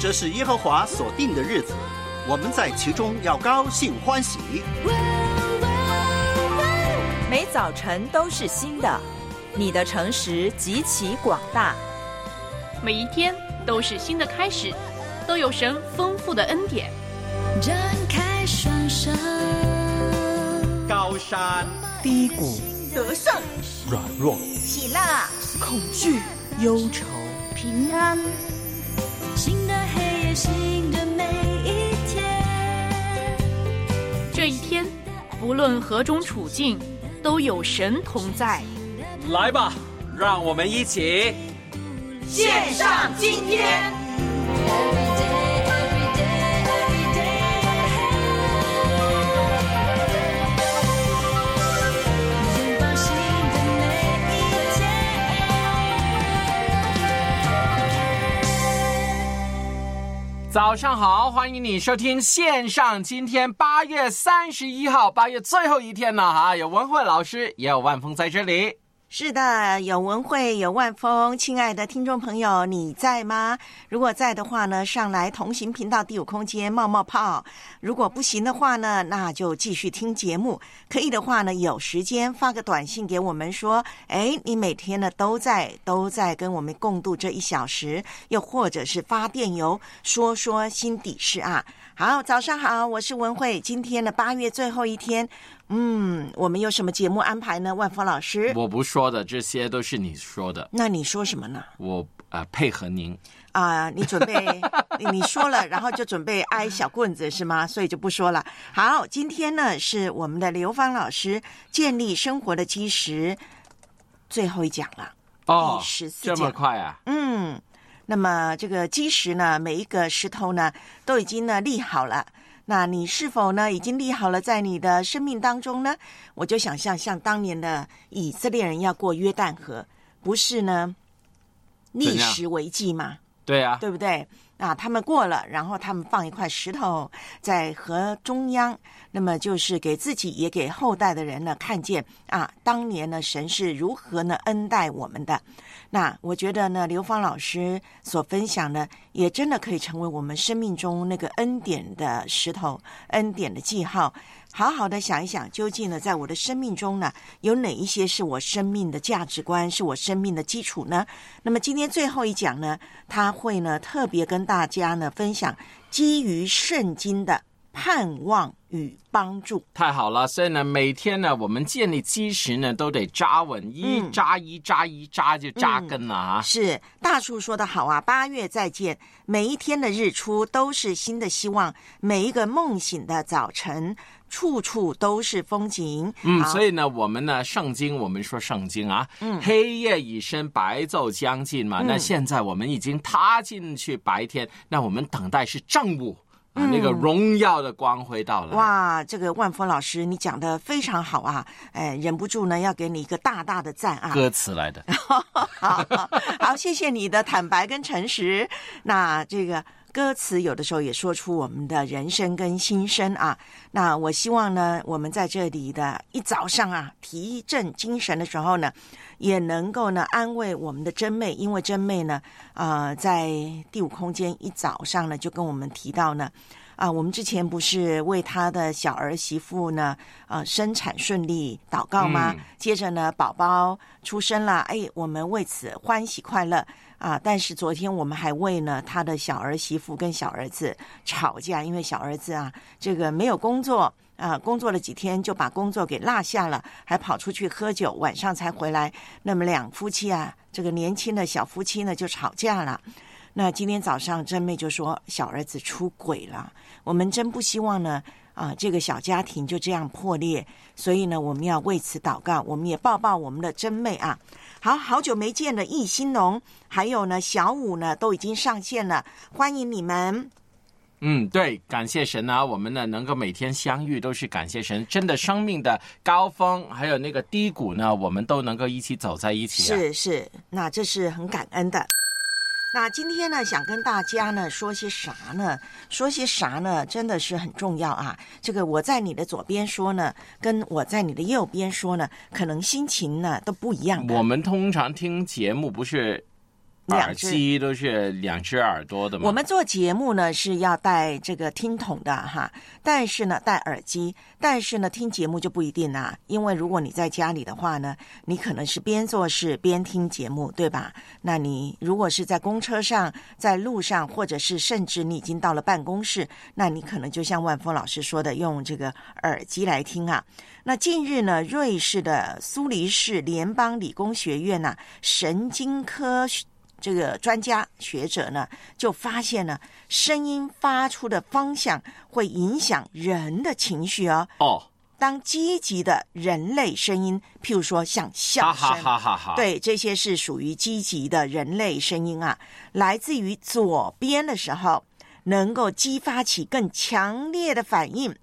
这是耶和华所定的日子，我们在其中要高兴欢喜。每早晨都是新的，你的诚实极其广大。每一天都是新的开始，都有神丰富的恩典。展开双手，高山低谷、得胜、软弱、喜乐、恐惧、忧愁、平安。新的黑夜，新的每一天。这一天，不论何种处境，都有神同在。来吧，让我们一起献上今天。早上好，欢迎你收听线上。今天八月三十一号，八月最后一天了哈，有文慧老师，也有万峰在这里。是的，有文慧，有万峰，亲爱的听众朋友，你在吗？如果在的话呢，上来同行频道第五空间冒冒泡；如果不行的话呢，那就继续听节目。可以的话呢，有时间发个短信给我们说，哎，你每天呢都在都在跟我们共度这一小时，又或者是发电邮说说心底事啊。好，早上好，我是文慧。今天的八月最后一天，嗯，我们有什么节目安排呢？万峰老师，我不说的，这些都是你说的，那你说什么呢？我呃配合您。啊、你准备你 你说了，然后就准备挨小棍子是吗？所以就不说了。好，今天呢是我们的刘芳老师建立生活的基石最后一讲了。哦第十，四这么快啊？嗯，那么这个基石呢，每一个石头呢都已经呢立好了。那你是否呢已经立好了在你的生命当中呢？我就想象像当年的以色列人要过约旦河，不是呢历怎样史为记吗？对啊，对不对？啊，他们过了，然后他们放一块石头在河中央，那么就是给自己也给后代的人呢看见啊，当年呢神是如何呢恩待我们的。那我觉得呢，刘芳老师所分享的，也真的可以成为我们生命中那个恩典的石头、恩典的记号。好好的想一想，究竟呢，在我的生命中呢，有哪一些是我生命的价值观，是我生命的基础呢？那么今天最后一讲呢，他会呢特别跟大家呢分享基于圣经的盼望与帮助。太好了，所以呢，每天呢，我们建立基石呢，都得扎稳，一嗯扎一扎一扎就扎根了啊。是大树说的好啊，八月再见，每一天的日出都是新的希望，每一个梦醒的早晨，处处都是风景。嗯，所以呢，我们呢，圣经我们说圣经啊，嗯黑夜已深，白昼将近嘛。嗯那现在我们已经踏进去白天，那我们等待是正午啊，那个荣耀的光辉到来。嗯哇，这个万峰老师你讲的非常好啊，哎，忍不住呢要给你一个大大的赞啊！歌词来的，好好，谢谢你的坦白跟诚实。那这个歌词有的时候也说出我们的人生跟心声啊。那我希望呢，我们在这里的一早上啊，提振精神的时候呢，也能够呢安慰我们的真妹，因为真妹呢，呃，在第五空间一早上呢就跟我们提到呢。啊，我们之前不是为他的小儿媳妇呢，呃，生产顺利祷告吗？嗯接着呢，宝宝出生了，哎，我们为此欢喜快乐啊！但是昨天我们还为呢他的小儿媳妇跟小儿子吵架，因为小儿子啊，这个没有工作啊，工作了几天就把工作给落下了，还跑出去喝酒，晚上才回来。那么两夫妻啊，这个年轻的小夫妻呢就吵架了。那今天早上真妹就说小儿子出轨了，我们真不希望呢啊这个小家庭就这样破裂，所以呢我们要为此祷告，我们也抱抱我们的真妹啊。好好久没见的易兴农，还有呢小五呢都已经上线了，欢迎你们。嗯，对，感谢神啊！我们呢能够每天相遇，都是感谢神。真的，生命的高峰还有那个低谷呢，我们都能够一起走在一起、啊。是是，那这是很感恩的。那今天呢，想跟大家呢说些啥呢？说些啥呢？真的是很重要啊！这个我在你的左边说呢，跟我在你的右边说呢，可能心情呢都不一样。我们通常听节目不是耳两只机都是两只耳朵的嘛。我们做节目呢是要戴这个听筒的哈，但是呢戴耳机，但是呢听节目就不一定啦，因为如果你在家里的话呢，你可能是边做事边听节目，对吧？那你如果是在公车上、在路上，或者是甚至你已经到了办公室，那你可能就像万峰老师说的，用这个耳机来听啊。那近日呢，瑞士的苏黎世联邦理工学院呐、神经科学这个专家学者呢，就发现呢，声音发出的方向会影响人的情绪哦。哦，当积极的人类声音，譬如说像笑哈声，哈哈哈哈！，对，这些是属于积极的人类声音啊，来自于左边的时候，能够激发起更强烈的反应。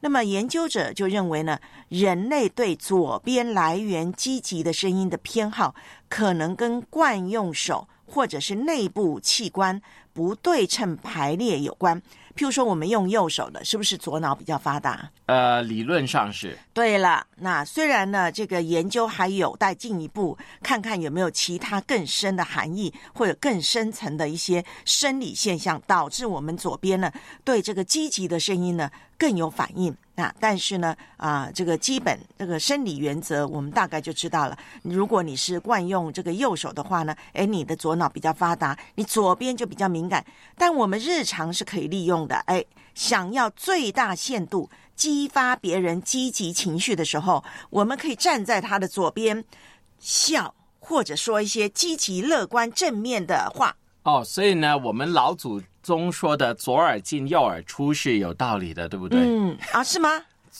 那么研究者就认为呢，人类对左边来源积极的声音的偏好，可能跟惯用手或者是内部器官不对称排列有关。譬如说，我们用右手的，是不是左脑比较发达？呃，理论上是。对了，那虽然呢，这个研究还有待进一步，看看有没有其他更深的含义，或者更深层的一些生理现象，导致我们左边呢对这个积极的声音呢更有反应。那但是呢，啊，这个基本这个生理原则，我们大概就知道了。如果你是惯用这个右手的话呢，哎，你的左脑比较发达，你左边就比较敏感。但我们日常是可以利用的，哎，想要最大限度激发别人积极情绪的时候，我们可以站在他的左边笑，或者说一些积极、乐观、正面的话。哦，所以呢，我们老祖宗说的“左耳进右耳出”是有道理的，对不对？嗯啊，是吗？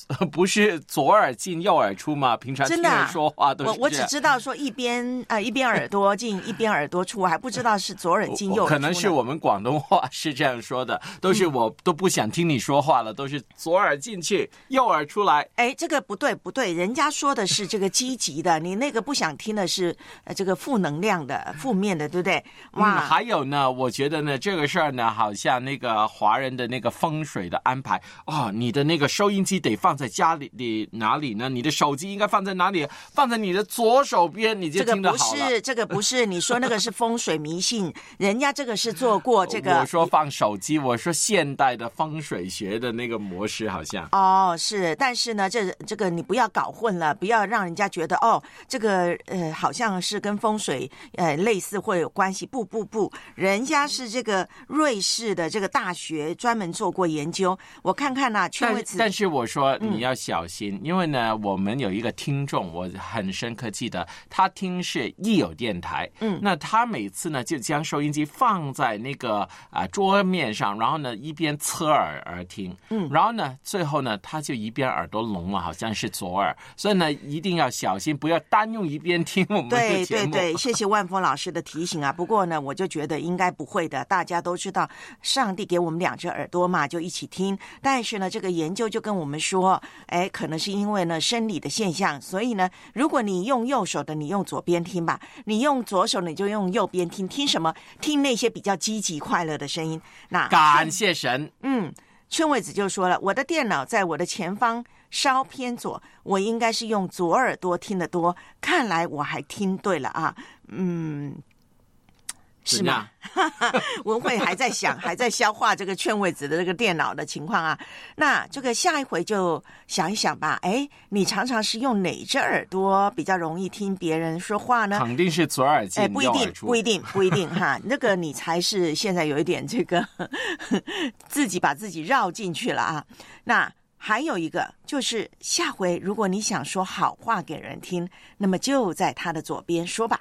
不是左耳进右耳出吗？平常听人说话都是我我只知道说一边 呃一边耳朵进 一边耳朵出，我还不知道是左耳进右耳出。可能是我们广东话是这样说的，都是我都不想听你说话了，都是左耳进去，右耳出来。哎，这个不对不对，人家说的是这个积极的，你那个不想听的是呃这个负能量的、负面的，对不对？嗯，哇，还有呢，我觉得呢，这个事儿呢，好像那个华人的那个风水的安排哦，你的那个收音机得放在家里里哪里呢？你的手机应该放在哪里？放在你的左手边，你就这个不听得好了。是这个不是，你说那个是风水迷信，人家这个是做过这个 我说放手机，我说现代的风水学的那个模式好像。哦，是，但是呢，这这个你不要搞混了，不要让人家觉得哦，这个呃好像是跟风水呃类似或有关系。不不不，人家是这个瑞士的这个大学专门做过研究。我看看呐、圈位但子但是我说嗯你要小心，因为呢，我们有一个听众，我很深刻记得，他听是益友电台，嗯那他每次呢就将收音机放在那个啊、桌面上，然后呢一边侧耳而听，嗯然后呢最后呢他就一边耳朵聋了，好像是左耳，所以呢一定要小心，不要单用一边听我们的对节目。对对，谢谢万峰老师的提醒啊。不过呢，我就觉得应该不会的。大家都知道，上帝给我们两只耳朵嘛，就一起听。但是呢，这个研究就跟我们说，哎，可能是因为呢生理的现象，所以呢，如果你用右手的，你用左边听吧；你用左手，你就用右边听。听什么？听那些比较积极快乐的声音。那感谢神，嗯，圈位子就说了，我的电脑在我的前方稍偏左，我应该是用左耳朵听得多。看来我还听对了啊，嗯。是吗？文慧还在想，还在消化这个劝位子的这个电脑的情况啊。那这个下一回就想一想吧。哎，你常常是用哪只耳朵比较容易听别人说话呢？肯定是左耳进哎，不一定。不一定，不一定哈。那个你才是现在有一点这个自己把自己绕进去了啊。那还有一个就是下回如果你想说好话给人听，那么就在他的左边说吧。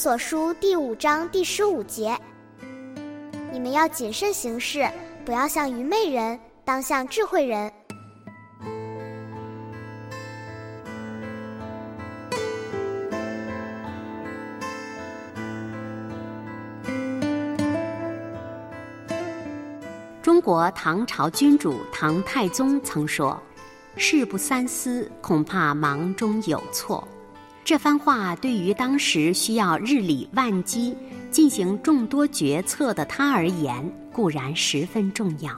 所书第五章第十五节：你们要谨慎行事，不要像愚昧人，当像智慧人。中国唐朝君主唐太宗曾说：“事不三思，恐怕忙中有错。”这番话对于当时需要日理万机、进行众多决策的他而言，固然十分重要。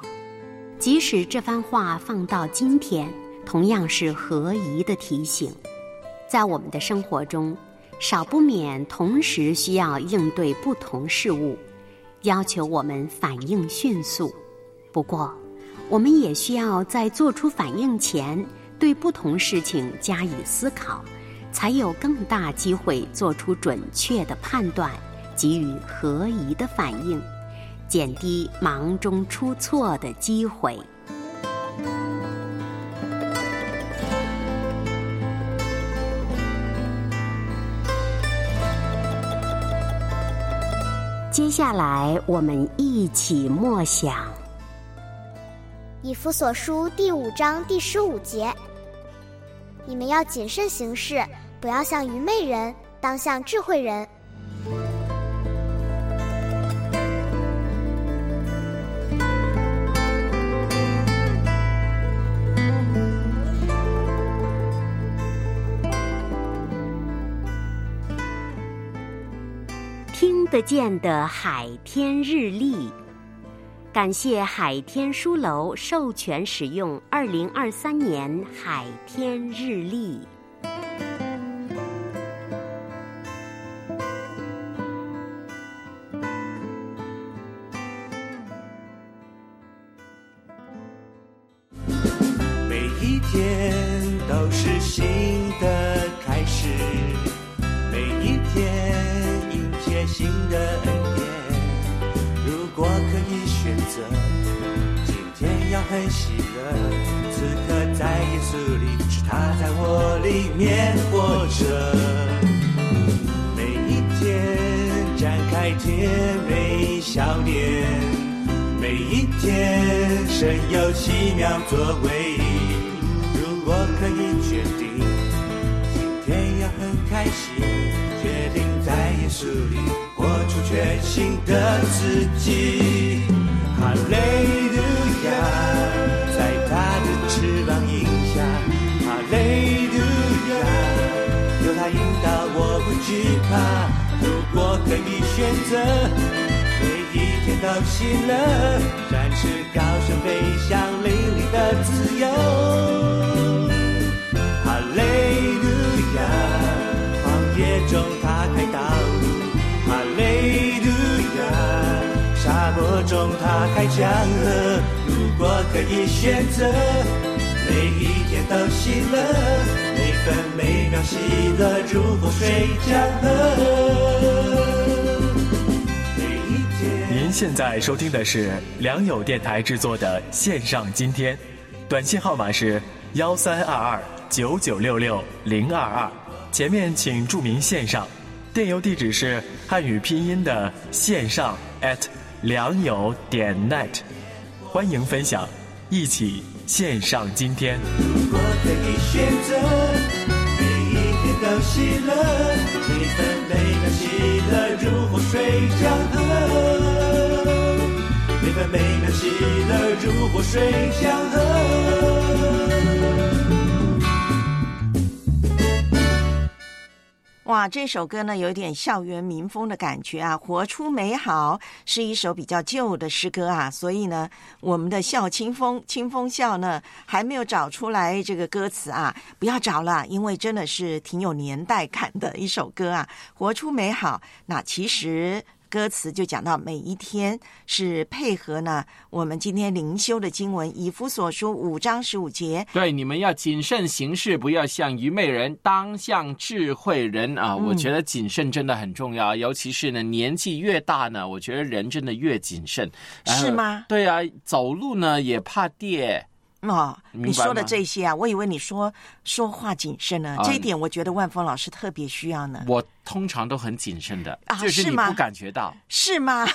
即使这番话放到今天，同样是合宜的提醒。在我们的生活中，少不免同时需要应对不同事物，要求我们反应迅速。不过，我们也需要在做出反应前，对不同事情加以思考，才有更大机会做出准确的判断，给予合宜的反应，减低忙中出错的机会。接下来，我们一起默想。以弗所书第五章第十五节：你们要谨慎行事，不要像愚昧人，当像智慧人。听得见的海天日历。感谢海天书楼授权使用二零二三年海天日历。今天要很喜乐，此刻在耶稣里，是他在我里面活着。每一天展开甜美笑脸，每一天神有奇妙作为。如果可以决定，今天要很开心，决定在耶稣里活出全新的自己。哈利路亚，在他的翅膀荫下，哈利路亚，有他引导我不惧怕。如果可以选择，每一天都喜乐，展翅高声飞翔，淋漓的自由。哈利路亚，亚，沙漠中他开江河。如果可以选择，每一天都喜乐，每分每秒喜乐如洪水江河。您现在收听的是良友电台制作的线上今天，短信号码是幺三二二九九六六零二二，前面请注明线上，电邮地址是汉语拼音的线上 at 良友点 net，欢迎分享，一起线上今天。如果可以选择，每一天都喜乐，每分每秒喜乐如洪水江河，每分每秒喜乐如洪水江河。哇，这首歌呢有点校园民风的感觉啊！活出美好是一首比较旧的诗歌啊，所以呢，我们的校清风清风笑呢还没有找出来这个歌词啊，不要找了，因为真的是挺有年代感的一首歌啊！活出美好，那其实。歌词就讲到每一天是配合呢，我们今天灵修的经文以弗所书五章十五节。对，你们要谨慎行事，不要像愚昧人，当像智慧人啊！嗯我觉得谨慎真的很重要，尤其是呢年纪越大呢，我觉得人真的越谨慎。是吗？对啊，走路呢也怕跌。哦，你说的这些啊，我以为你说说话谨慎呢，啊这一点我觉得万峰老师特别需要呢。我通常都很谨慎的，啊是吗就是你不感觉到。是吗？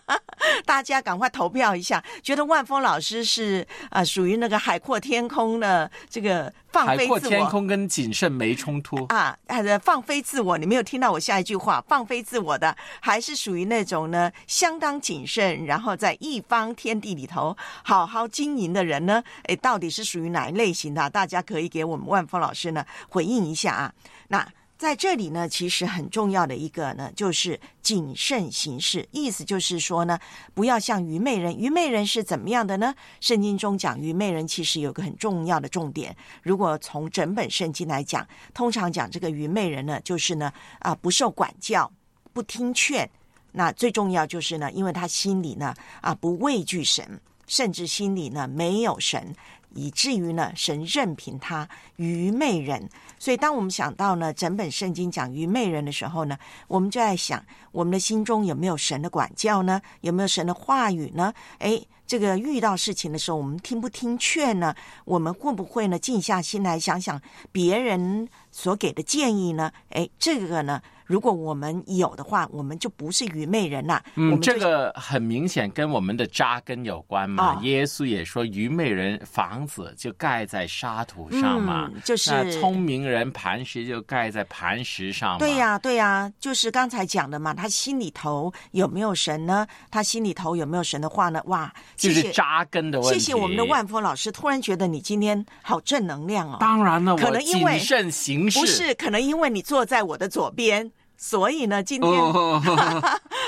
大家赶快投票一下，觉得万峰老师是啊、属于那个海阔天空的这个放飞自我。阔天空跟谨慎没冲突。啊，呃，放飞自我，你没有听到我下一句话，放飞自我的，还是属于那种呢，相当谨慎，然后在一方天地里头好好经营的人呢？哎，到底是属于哪一类型的？大家可以给我们万峰老师呢回应一下啊。那在这里呢，其实很重要的一个呢，就是谨慎行事，意思就是说呢，不要像愚昧人。愚昧人是怎么样的呢？圣经中讲愚昧人，其实有个很重要的重点。如果从整本圣经来讲，通常讲这个愚昧人呢，就是呢啊不受管教，不听劝。那最重要就是呢，因为他心里呢啊不畏惧神，甚至心里呢没有神，以至于呢神任凭他愚昧人。所以，当我们想到呢整本圣经讲愚昧人的时候呢，我们就在想，我们的心中有没有神的管教呢？有没有神的话语呢？诶，这个遇到事情的时候，我们听不听劝呢？我们会不会呢静下心来想想别人所给的建议呢？诶，这个呢，如果我们有的话，我们就不是愚昧人啦。我嗯，这个很明显跟我们的扎根有关嘛。哦耶稣也说，愚昧人房子就盖在沙土上嘛，嗯就是那聪明人磐石就盖在磐石上嘛。对呀、对呀、就是刚才讲的嘛，他心里头有没有神呢？他心里头有没有神的话呢？哇，就是扎根的问题。谢谢我们的万峰老师，突然觉得你今天好正能量哦。当然了，可能因为谨慎行事。不是，可能因为你坐在我的左边，所以呢，今天、哦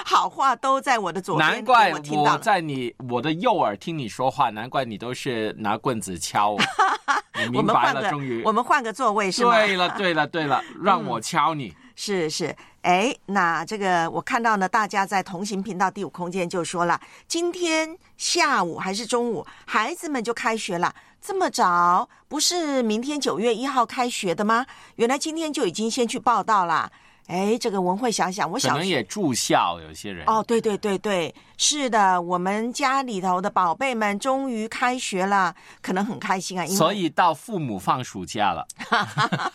好话都在我的左边，难怪我在你我的右耳听你说话，难怪你都是拿棍子敲我。明白了，们换个终于。我们换个座位是吗？对了，对了，对了，让我敲你。是是，哎，那这个我看到呢，大家在同行频道第五空间就说了，今天下午还是中午，孩子们就开学了，这么早，不是明天九月一号开学的吗？原来今天就已经先去报道了。哎，这个文慧想想，我想可能也住校，有些人。哦，对对对对，是的，我们家里头的宝贝们终于开学了，可能很开心啊，因为所以到父母放暑假了，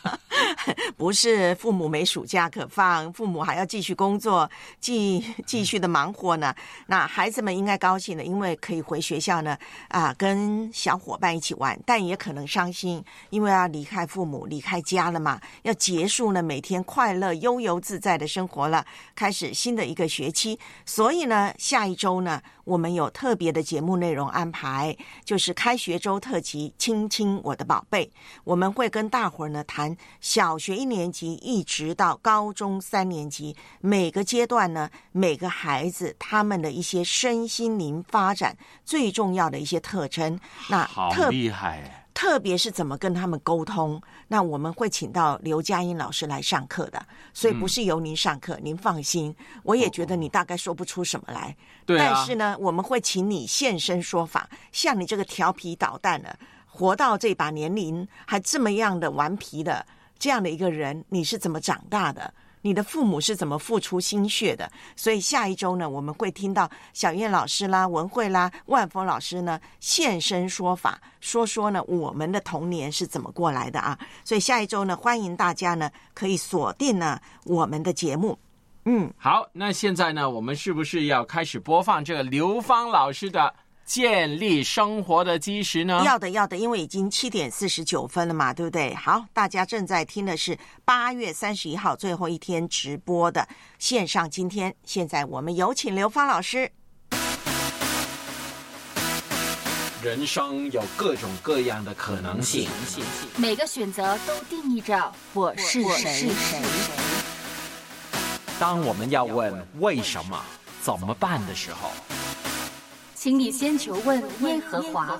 不是父母没暑假可放，父母还要继续工作，继继续的忙活呢。那孩子们应该高兴的，因为可以回学校呢，啊，跟小伙伴一起玩，但也可能伤心，因为要离开父母，离开家了嘛，要结束呢每天快乐悠游自在的生活了，开始新的一个学期。所以呢，下一周呢，我们有特别的节目内容安排，就是开学周特辑《亲亲我的宝贝》，我们会跟大伙儿呢谈小学一年级一直到高中三年级每个阶段呢，每个孩子他们的一些身心灵发展最重要的一些特征。那好厉害！特别是怎么跟他们沟通，那我们会请到刘佳音老师来上课的，所以不是由您上课，您放心。我也觉得你大概说不出什么来，但是呢，我们会请你现身说法。像你这个调皮捣蛋的，活到这把年龄还这么样的顽皮的这样的一个人，你是怎么长大的？你的父母是怎么付出心血的？所以下一周呢，我们会听到小燕老师啦、文慧啦、万峰老师呢现身说法，说说呢我们的童年是怎么过来的啊。所以下一周呢，欢迎大家呢可以锁定呢我们的节目。嗯，好，那现在呢，我们是不是要开始播放这个刘芳老师的建立生活的基石呢？要的要的，因为已经七点四十九分了嘛，对不对？好，大家正在听的是八月三十一号最后一天直播的线上。今天，现在我们有请刘芳老师。人生有各种各样的可能性，每个选择都定义着我是谁。当我们要问为什么、怎么办的时候，请你先求问耶和华。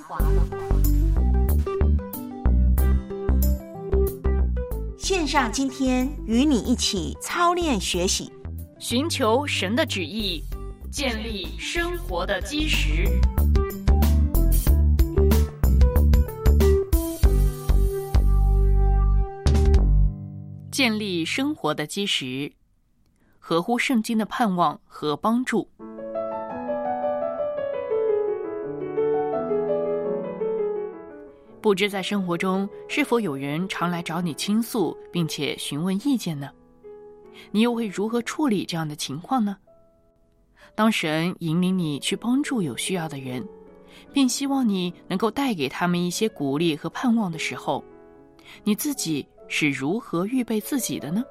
线上今天与你一起操练学习，寻求神的旨意，建立生活的基石。建立生活的基石，合乎圣经的盼望和帮助。不知在生活中是否有人常来找你倾诉，并且询问意见呢？你又会如何处理这样的情况呢？当神引领你去帮助有需要的人，并希望你能够带给他们一些鼓励和盼望的时候，你自己是如何预备自己的呢？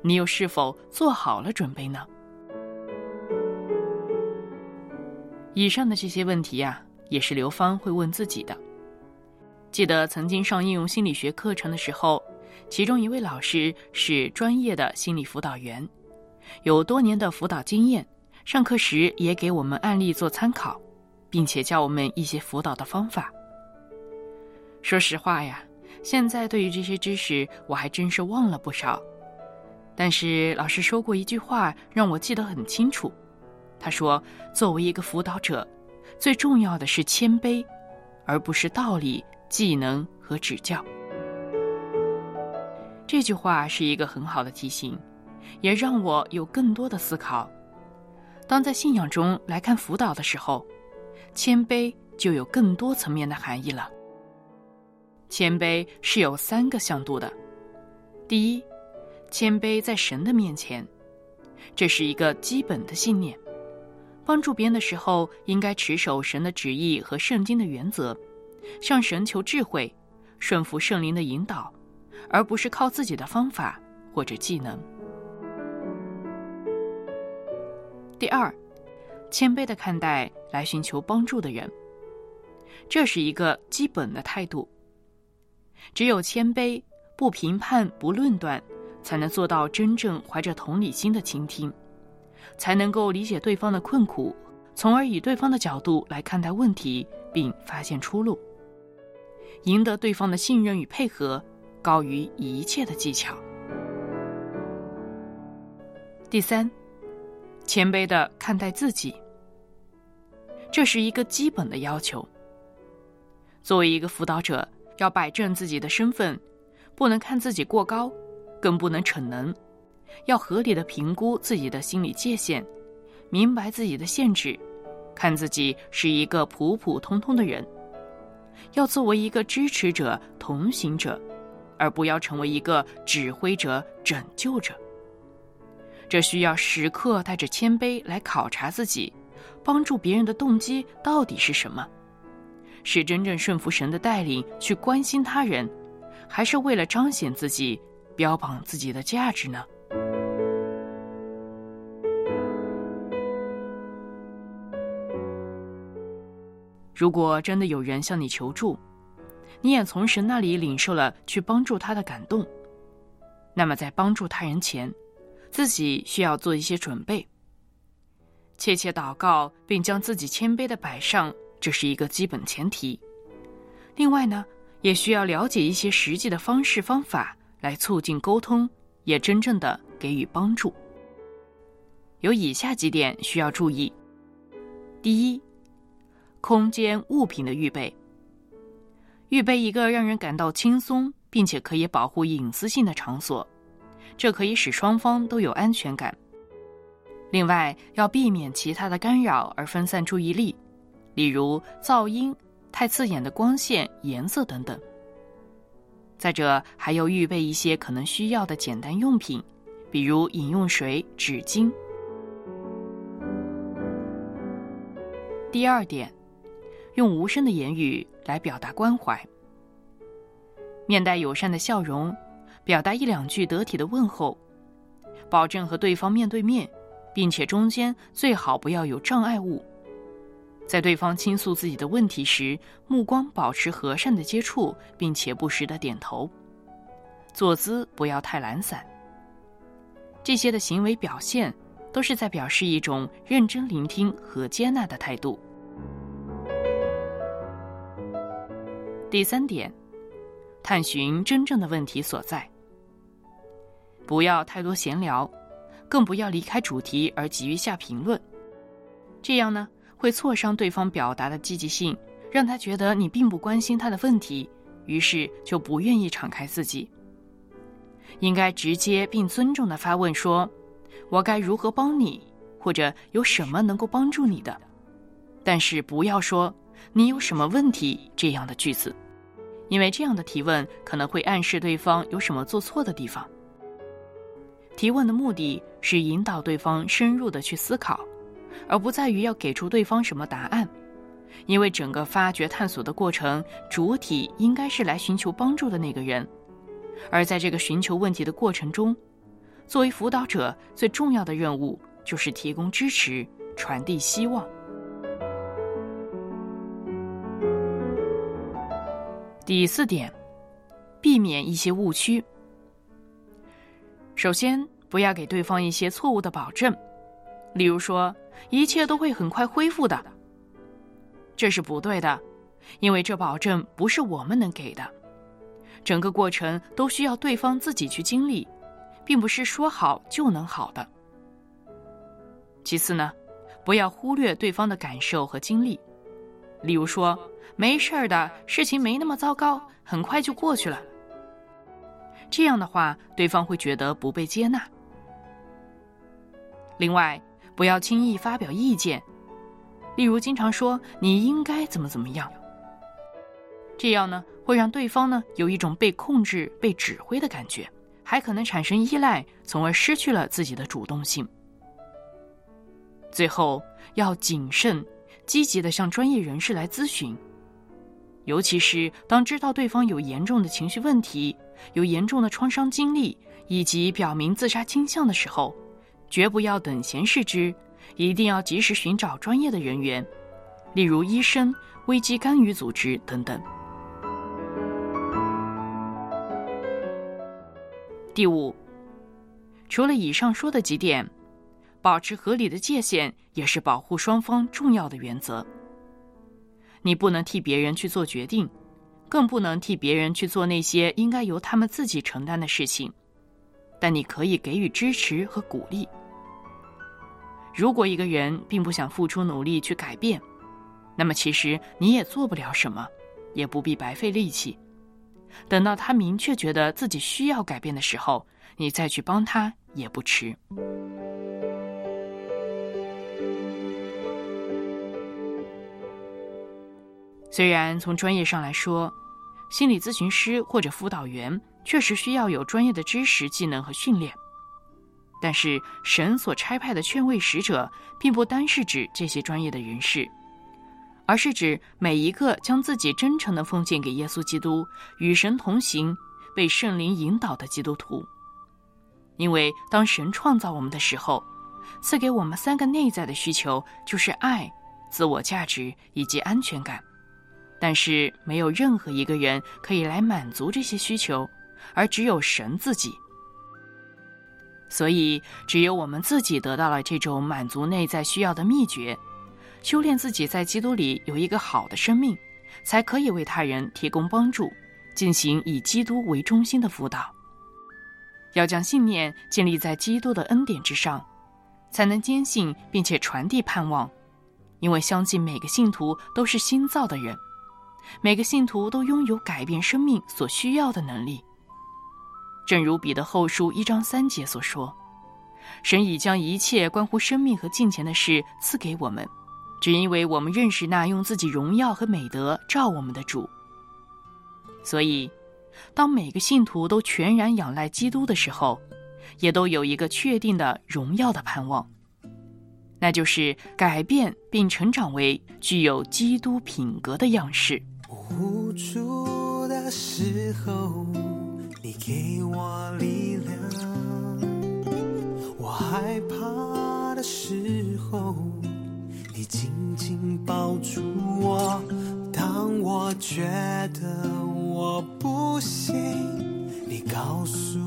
你又是否做好了准备呢？以上的这些问题呀，也是刘芳会问自己的。记得曾经上应用心理学课程的时候，其中一位老师是专业的心理辅导员，有多年的辅导经验，上课时也给我们案例做参考，并且教我们一些辅导的方法。说实话呀，现在对于这些知识我还真是忘了不少，但是老师说过一句话让我记得很清楚，他说：“作为一个辅导者，最重要的是谦卑，而不是道理。”技能和指教，这句话是一个很好的提醒，也让我有更多的思考。当在信仰中来看辅导的时候，谦卑就有更多层面的含义了。谦卑是有三个向度的：第一，谦卑在神的面前，这是一个基本的信念；帮助别人的时候，应该持守神的旨意和圣经的原则。向神求智慧，顺服圣灵的引导，而不是靠自己的方法或者技能。第二，谦卑的看待来寻求帮助的人，这是一个基本的态度。只有谦卑，不评判、不论断，才能做到真正怀着同理心的倾听，才能够理解对方的困苦，从而以对方的角度来看待问题，并发现出路。赢得对方的信任与配合，高于一切的技巧。第三，谦卑的看待自己，这是一个基本的要求。作为一个辅导者，要摆正自己的身份，不能看自己过高，更不能逞能，要合理的评估自己的心理界限，明白自己的限制，看自己是一个普普通通的人。要作为一个支持者、同行者，而不要成为一个指挥者、拯救者。这需要时刻带着谦卑来考察自己，帮助别人的动机到底是什么？是真正顺服神的带领去关心他人，还是为了彰显自己、标榜自己的价值呢？如果真的有人向你求助，你也从神那里领受了去帮助他的感动，那么在帮助他人前，自己需要做一些准备。切切祷告，并将自己谦卑的摆上，这是一个基本前提。另外呢，也需要了解一些实际的方式方法来促进沟通，也真正的给予帮助。有以下几点需要注意：第一。空间物品的预备，预备一个让人感到轻松并且可以保护隐私性的场所，这可以使双方都有安全感。另外，要避免其他的干扰而分散注意力，例如噪音、太刺眼的光线、颜色等等。再者，还要预备一些可能需要的简单用品，比如饮用水、纸巾。第二点。用无声的言语来表达关怀，面带友善的笑容，表达一两句得体的问候，保证和对方面对面，并且中间最好不要有障碍物。在对方倾诉自己的问题时，目光保持和善的接触，并且不时的点头，坐姿不要太懒散。这些的行为表现，都是在表示一种认真聆听和接纳的态度。第三点，探寻真正的问题所在。不要太多闲聊，更不要离开主题而急于下评论，这样呢会挫伤对方表达的积极性，让他觉得你并不关心他的问题，于是就不愿意敞开自己。应该直接并尊重的发问说：“我该如何帮你？或者有什么能够帮助你的？”但是不要说。你有什么问题？这样的句子，因为这样的提问可能会暗示对方有什么做错的地方。提问的目的是引导对方深入的去思考，而不在于要给出对方什么答案。因为整个发掘探索的过程，主体应该是来寻求帮助的那个人，而在这个寻求问题的过程中，作为辅导者最重要的任务就是提供支持、传递希望。第四点，避免一些误区。首先，不要给对方一些错误的保证，例如说一切都会很快恢复的，这是不对的，因为这保证不是我们能给的。整个过程都需要对方自己去经历，并不是说好就能好的。其次呢，不要忽略对方的感受和经历，例如说。没事儿的事情没那么糟糕，很快就过去了。这样的话，对方会觉得不被接纳。另外，不要轻易发表意见，例如经常说“你应该怎么怎么样”，这样呢会让对方呢有一种被控制、被指挥的感觉，还可能产生依赖，从而失去了自己的主动性。最后，要谨慎、积极的向专业人士来咨询。尤其是当知道对方有严重的情绪问题、有严重的创伤经历以及表明自杀倾向的时候，绝不要等闲视之，一定要及时寻找专业的人员，例如医生、危机干预组织等等。第五，除了以上说的几点，保持合理的界限也是保护双方重要的原则。你不能替别人去做决定，更不能替别人去做那些应该由他们自己承担的事情。但你可以给予支持和鼓励。如果一个人并不想付出努力去改变，那么其实你也做不了什么，也不必白费力气。等到他明确觉得自己需要改变的时候，你再去帮他也不迟。虽然从专业上来说，心理咨询师或者辅导员确实需要有专业的知识、技能和训练，但是神所差派的劝慰使者，并不单是指这些专业的人士，而是指每一个将自己真诚的奉献给耶稣基督、与神同行、被圣灵引导的基督徒。因为当神创造我们的时候，赐给我们三个内在的需求，就是爱、自我价值以及安全感。但是没有任何一个人可以来满足这些需求，而只有神自己。所以，只有我们自己得到了这种满足内在需要的秘诀，修炼自己在基督里有一个好的生命，才可以为他人提供帮助，进行以基督为中心的辅导。要将信念建立在基督的恩典之上，才能坚信并且传递盼望，因为相信每个信徒都是新造的人。每个信徒都拥有改变生命所需要的能力。正如彼得后书一章三节所说：“神已将一切关乎生命和金钱的事赐给我们，只因为我们认识那用自己荣耀和美德照我们的主。”所以，当每个信徒都全然仰赖基督的时候，也都有一个确定的荣耀的盼望。那就是改变并成长为具有基督品格的样式。无助的时候，你给我力量；我害怕的时候，你紧紧抱住我。当我觉得我不行，你告诉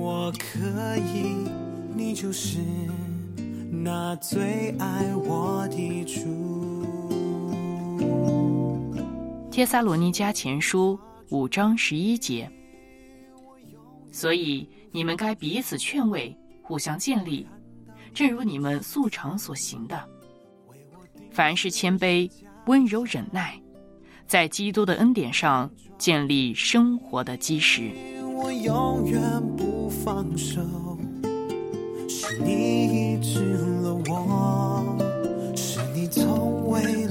我可以。你就是那最爱我的主。帖撒罗尼迦前书五章十一节，所以你们该彼此劝慰，互相建立，正如你们素常所行的。凡是谦卑、温柔、忍耐，在基督的恩典上建立生活的基石。我永远不放手，是你医治了我，是你从未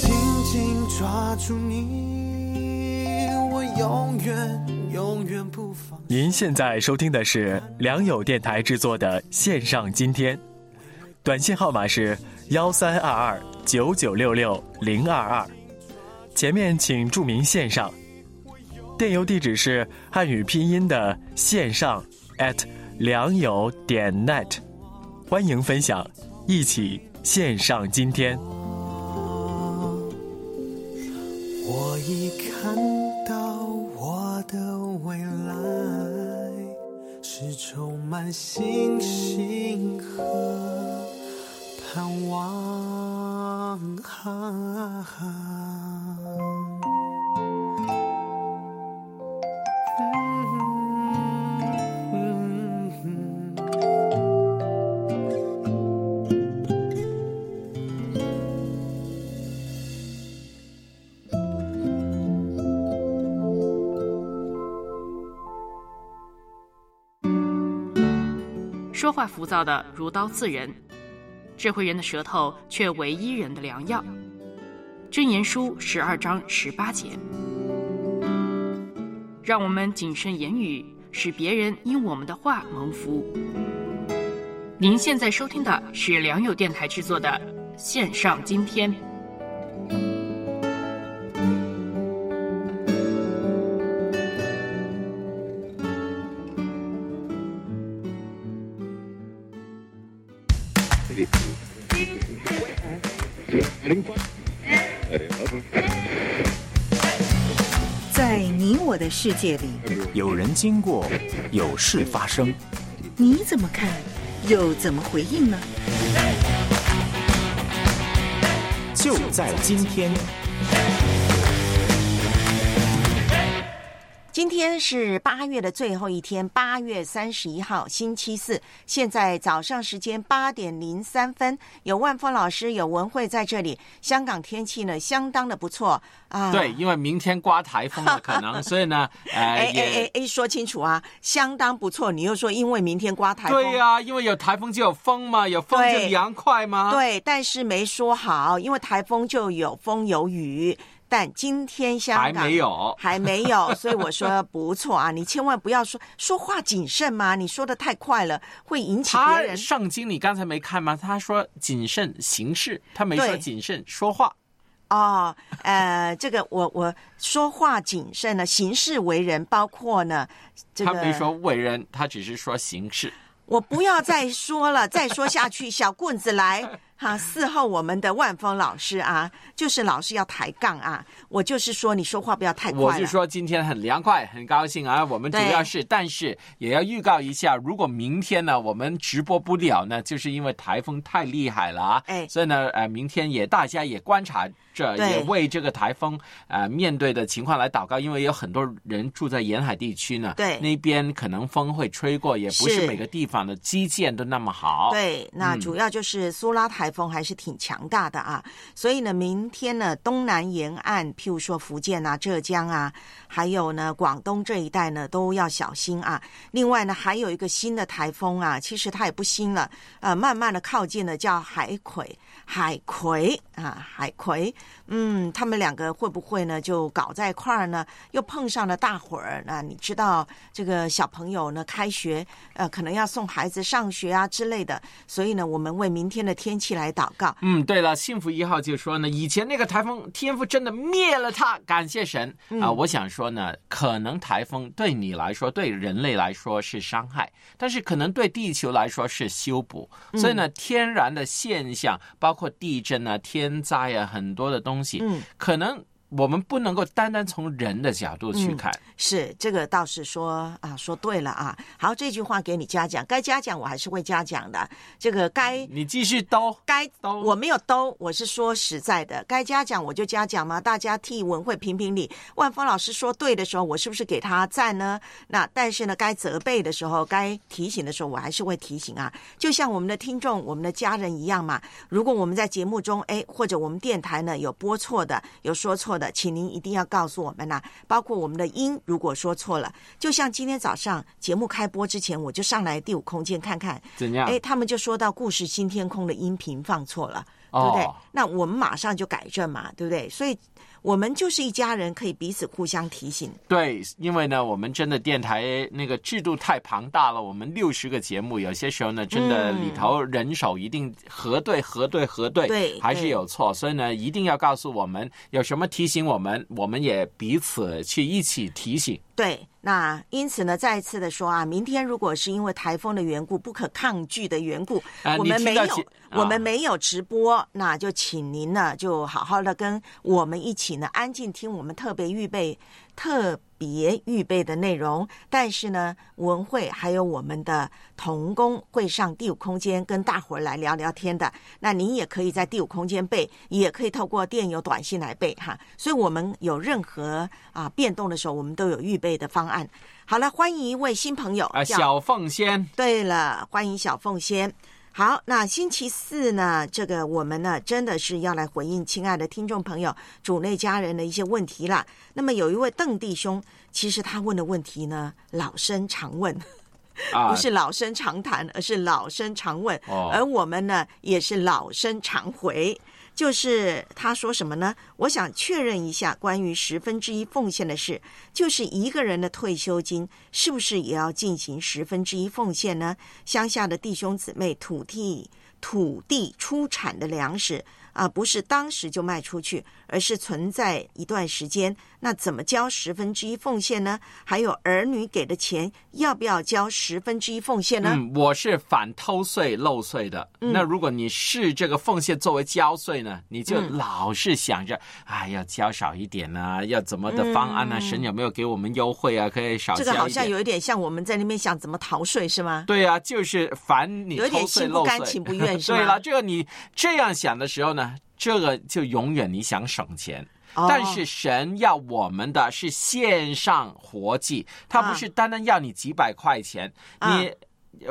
紧紧抓住你，我永远永远不放。您现在收听的是良友电台制作的线上今天，短信号码是幺三二二九九六六零二二，前面请注明线上。电邮地址是汉语拼音的线上 at 良友点 net，欢迎分享，一起线上今天。未来是充满信心和盼望。说话浮躁的如刀刺人，智慧人的舌头却为医人的良药。箴言书十二章十八节，让我们谨慎言语，使别人因我们的话蒙福。您现在收听的是良友电台制作的线上今天。世界里，有人经过，有事发生，你怎么看，又怎么回应呢？就在今天。今天是八月的最后一天，八月三十一号，星期四。现在早上时间八点零三分，有万峰老师，有文慧在这里。香港天气呢，相当的不错啊。对，因为明天刮台风的，可能，所以呢，呃，哎也哎哎哎，说清楚啊，相当不错。你又说因为明天刮台风，对呀、因为有台风就有风嘛，有风就凉快嘛。对，但是没说好，因为台风就有风有雨。但今天香港还没有还没有，所以我说不错啊！你千万不要说说话谨慎嘛，你说的太快了，会引起别他人。圣经你刚才没看吗？他说谨慎行事，他没说谨慎说话。哦，呃，这个我我说话谨慎呢，行事为人，包括呢，这个他没说为人，他只是说行事。我不要再说了，再说下去，小棍子来哈、伺候我们的万峰老师啊，就是老师要抬杠啊。我就是说，你说话不要太快。我是说今天很凉快，很高兴啊。我们主要是，但是也要预告一下，如果明天呢我们直播不了呢，就是因为台风太厉害了啊。哎所以呢，呃，明天也大家也观察着，也为这个台风呃面对的情况来祷告，因为有很多人住在沿海地区呢，对那边可能风会吹过，也不是是每个地方的基建都那么好。对，那嗯主要就是苏拉台风还是挺强大的啊，所以呢，明天呢，东南沿岸，譬如说福建啊、浙江啊，还有呢广东这一带呢，都要小心啊。另外呢，还有一个新的台风啊，其实它也不新了，呃，慢慢的靠近了，叫海葵，海葵啊，海葵，嗯，他们两个会不会呢就搞在一块儿呢？又碰上了大伙儿，那你知道这个小朋友呢开学，呃，可能要送孩子上学啊之类的，所以呢，我们为明天的天气来。来祷告。嗯，对了，幸福一号就说呢，以前那个台风天父真的灭了它，感谢神啊、嗯我想说呢，可能台风对你来说，对人类来说是伤害，但是可能对地球来说是修补。嗯所以呢，天然的现象，包括地震啊、天灾啊，很多的东西，嗯，可能我们不能够单单从人的角度去嗯看。是这个倒是说啊，说对了啊。好，这句话给你嘉奖，该嘉奖我还是会嘉奖的。这个该你继续兜，该兜我没有兜，我是说实在的，该嘉奖我就嘉奖嘛。大家替文慧评评理。万峰老师说对的时候，我是不是给他赞呢？那但是呢，该责备的时候，该提醒的时候，我还是会提醒啊。就像我们的听众、我们的家人一样嘛。如果我们在节目中，哎，或者我们电台呢有播错的、有说错的，请您一定要告诉我们呐、包括我们的音，如果说错了，就像今天早上节目开播之前，我就上来第五空间看看，怎样哎，他们就说到故事新天空的音频放错了，对不对？哦那我们马上就改正嘛，对不对？所以我们就是一家人，可以彼此互相提醒。对，因为呢，我们真的电台那个制度太庞大了，我们六十个节目，有些时候呢，真的嗯里头人手一定核对、核对、核对，对还是有错，所以呢，一定要告诉我们有什么提醒我们，我们也彼此去一起提醒。对，那因此呢，再一次的说啊，明天如果是因为台风的缘故，不可抗拒的缘故，啊我们没有我们啊没有直播，那就请您呢，就好好的跟我们一起呢，安静听我们特别预备、特别预备的内容。但是呢，文慧还有我们的童工会上第五空间跟大伙儿来聊聊天的。那您也可以在第五空间背，也可以透过电邮、短信来背哈。所以我们有任何啊变动的时候，我们都有预备的方案。好了，欢迎一位新朋友，啊，小凤仙，对了，欢迎小凤仙。好，那星期四呢，这个我们呢真的是要来回应亲爱的听众朋友、主内家人的一些问题啦。那么有一位邓弟兄，其实他问的问题呢，老生常问。啊不是老生常谈，而是老生常问。哦而我们呢，也是老生常回。就是他说什么呢？我想确认一下关于十分之一奉献的事，就是一个人的退休金是不是也要进行十分之一奉献呢？乡下的弟兄姊妹，土地土地出产的粮食啊，不是当时就卖出去，而是存在一段时间。那怎么交十分之一奉献呢？还有儿女给的钱，要不要交十分之一奉献呢？嗯，我是反偷税漏税的。嗯那如果你视这个奉献作为交税呢，你就嗯老是想着，哎，要交少一点啊，要怎么的方案呢、嗯神有没有给我们优惠啊？可以少。这个好像有一点像我们在那边想怎么逃税是吗？对啊，就是烦你有点偷税心不甘漏税，情不愿是吗 对了，这个你这样想的时候呢，这个就永远你想省钱。哦但是神要我们的是线上活祭，他不是单单要你几百块钱，啊你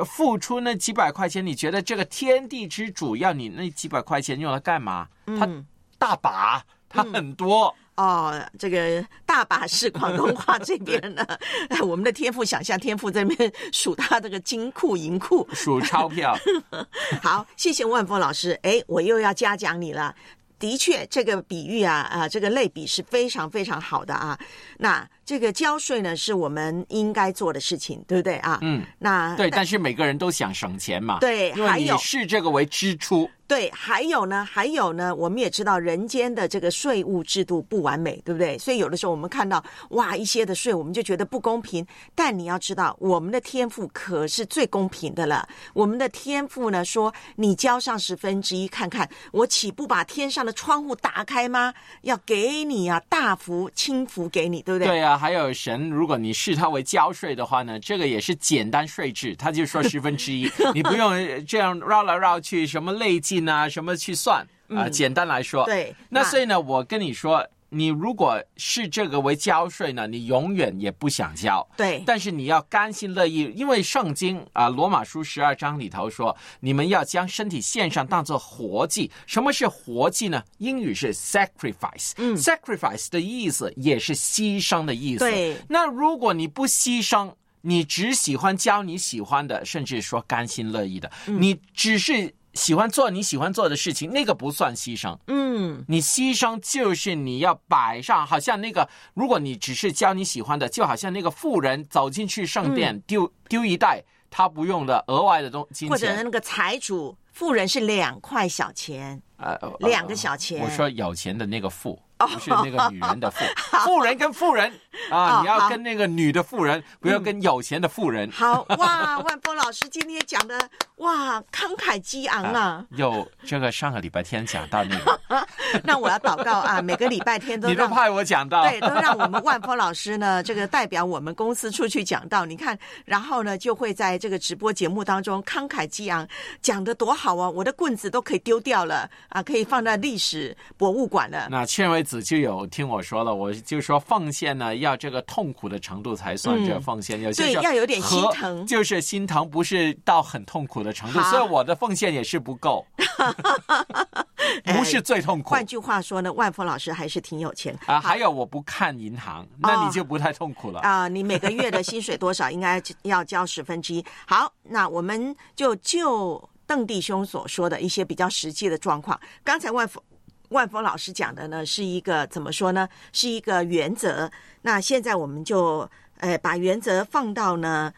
付出那几百块钱，你觉得这个天地之主要你那几百块钱用来干嘛？他嗯大把，他很多。哦，这个大把是广东话这边呢，我们的天赋想象天赋在那边数他这个金库银库，数钞票。好，谢谢万峰老师，哎，我又要嘉奖你了。的确，这个比喻啊，啊，这个类比是非常非常好的啊。那这个交税呢，是我们应该做的事情，对不对啊？嗯，那对，但是每个人都想省钱嘛。对因为你还有视这个为支出。对，还有呢，还有呢，我们也知道人间的这个税务制度不完美，对不对？所以有的时候我们看到哇一些的税，我们就觉得不公平。但你要知道，我们的天赋可是最公平的了。我们的天赋呢，说你交上十分之一，看看我岂不把天上的窗户打开吗？要给你啊，大幅轻福给你，对不对？对啊，还有神，如果你视它为交税的话呢，这个也是简单税制，他就说 十分之一，你不用这样绕来绕去，什么累进啊，什么去算啊、嗯简单来说。对那那所以呢，我跟你说。你如果视这个为交税呢，你永远也不想交。对但是你要甘心乐意，因为圣经啊，罗马书十二章里头说，你们要将身体献上，当做活祭。什么是活祭呢？英语是 sacrifice。嗯，sacrifice 的意思也是牺牲的意思。对那如果你不牺牲，你只喜欢教你喜欢的，甚至说甘心乐意的，嗯你只是喜欢做你喜欢做的事情，那个不算牺牲。嗯，你牺牲就是你要摆上，好像那个，如果你只是教你喜欢的，就好像那个富人走进去圣殿，丢丢一袋他不用的额外的东金钱，或者那个财主富人是两块小钱，呃，呃两个小钱。我说有钱的那个富，不是那个女人的富。富人跟富人 啊，哦你要跟那个女的富人，不要跟有钱的富人。好 哇，万峰老师今天讲的哇慷慨激昂啊！有这个上个礼拜天讲到那个，那我要祷告啊，每个礼拜天都你都派我讲到，对，都让我们万峰老师呢，这个代表我们公司出去讲到。你看，然后呢，就会在这个直播节目当中慷慨激昂，讲的多好啊！我的棍子都可以丢掉了啊，可以放在历史博物馆了。那千惠子就有听我说了，我就说奉献呢要这个痛苦的程度才算这奉献，有些对要有点心和疼就是心疼，不是到很痛苦的程度，所以我的奉献也是不够，不是最痛苦换句话说呢，万峰老师还是挺有钱啊。还有我不看银行，那你就不太痛苦了。啊、你每个月的薪水多少，应该要交十分之一。好，那我们就就邓弟兄所说的一些比较实际的状况，刚才万峰。万峰老师讲的呢，是一个怎么说呢？是一个原则。那现在我们就呃把原则放到呢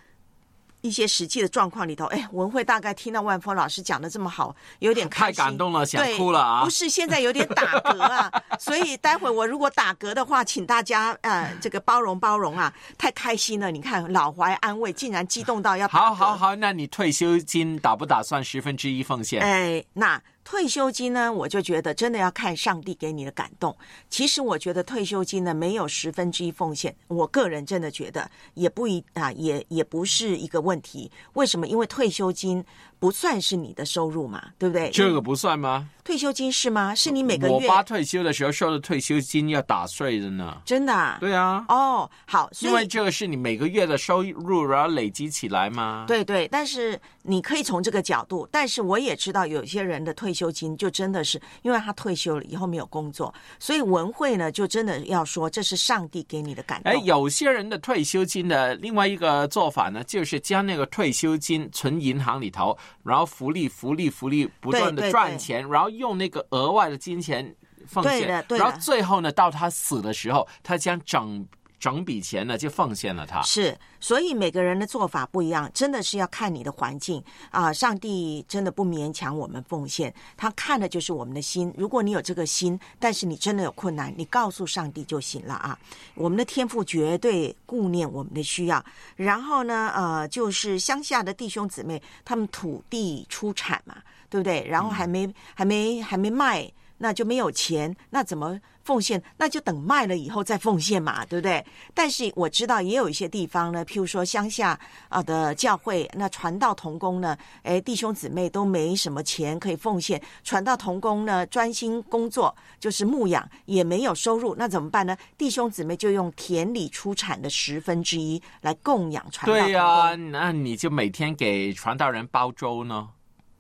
一些实际的状况里头。哎，文慧大概听到万峰老师讲的这么好，有点开太感动了，想哭了啊！不是，现在有点打嗝啊，所以待会我如果打嗝的话，请大家呃这个包容包容啊，太开心了。你看老怀安慰，竟然激动到要好好好，那你退休金打不打算十分之一奉献？哎，那退休金呢？我就觉得真的要看上帝给你的感动。其实我觉得退休金呢，没有十分之一奉献，我个人真的觉得也不一啊，也也不是一个问题。为什么？因为退休金不算是你的收入嘛，对不对？这个不算吗？退休金是吗？是你每个月我爸退休的时候收的退休金要打税的呢。真的、啊？对啊。哦，好，因为这个是你每个月的收入，然后累积起来嘛。对对，但是你可以从这个角度，但是我也知道有些人的退休金就真的是因为他退休了以后没有工作，所以文慧呢就真的要说这是上帝给你的感动。哎，有些人的退休金的另外一个做法呢，就是将那个退休金存银行里头，然后福利、福利、福利不断的赚钱，然后用那个额外的金钱奉献，然后最后呢，到他死的时候，他将整整笔钱呢就奉献了他。是，所以每个人的做法不一样，真的是要看你的环境啊。上帝真的不勉强我们奉献，他看的就是我们的心。如果你有这个心，但是你真的有困难，你告诉上帝就行了啊。我们的天赋绝对顾念我们的需要。然后呢，呃，就是乡下的弟兄姊妹，他们土地出产嘛，对不对？然后还没、还没还没卖。那就没有钱，那怎么奉献？那就等卖了以后再奉献嘛，对不对？但是我知道也有一些地方呢，譬如说乡下啊的教会，那传道童工呢，哎，弟兄姊妹都没什么钱可以奉献，传道童工呢专心工作，就是牧养，也没有收入，那怎么办呢？弟兄姊妹就用田里出产的十分之一来供养传道。对呀、那你就每天给传道人包粥呢，